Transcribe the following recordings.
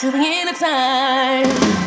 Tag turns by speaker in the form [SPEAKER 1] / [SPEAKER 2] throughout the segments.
[SPEAKER 1] till the end of time.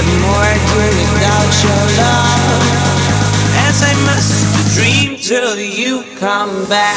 [SPEAKER 1] The
[SPEAKER 2] more I dream without your love As I must dream till you come back.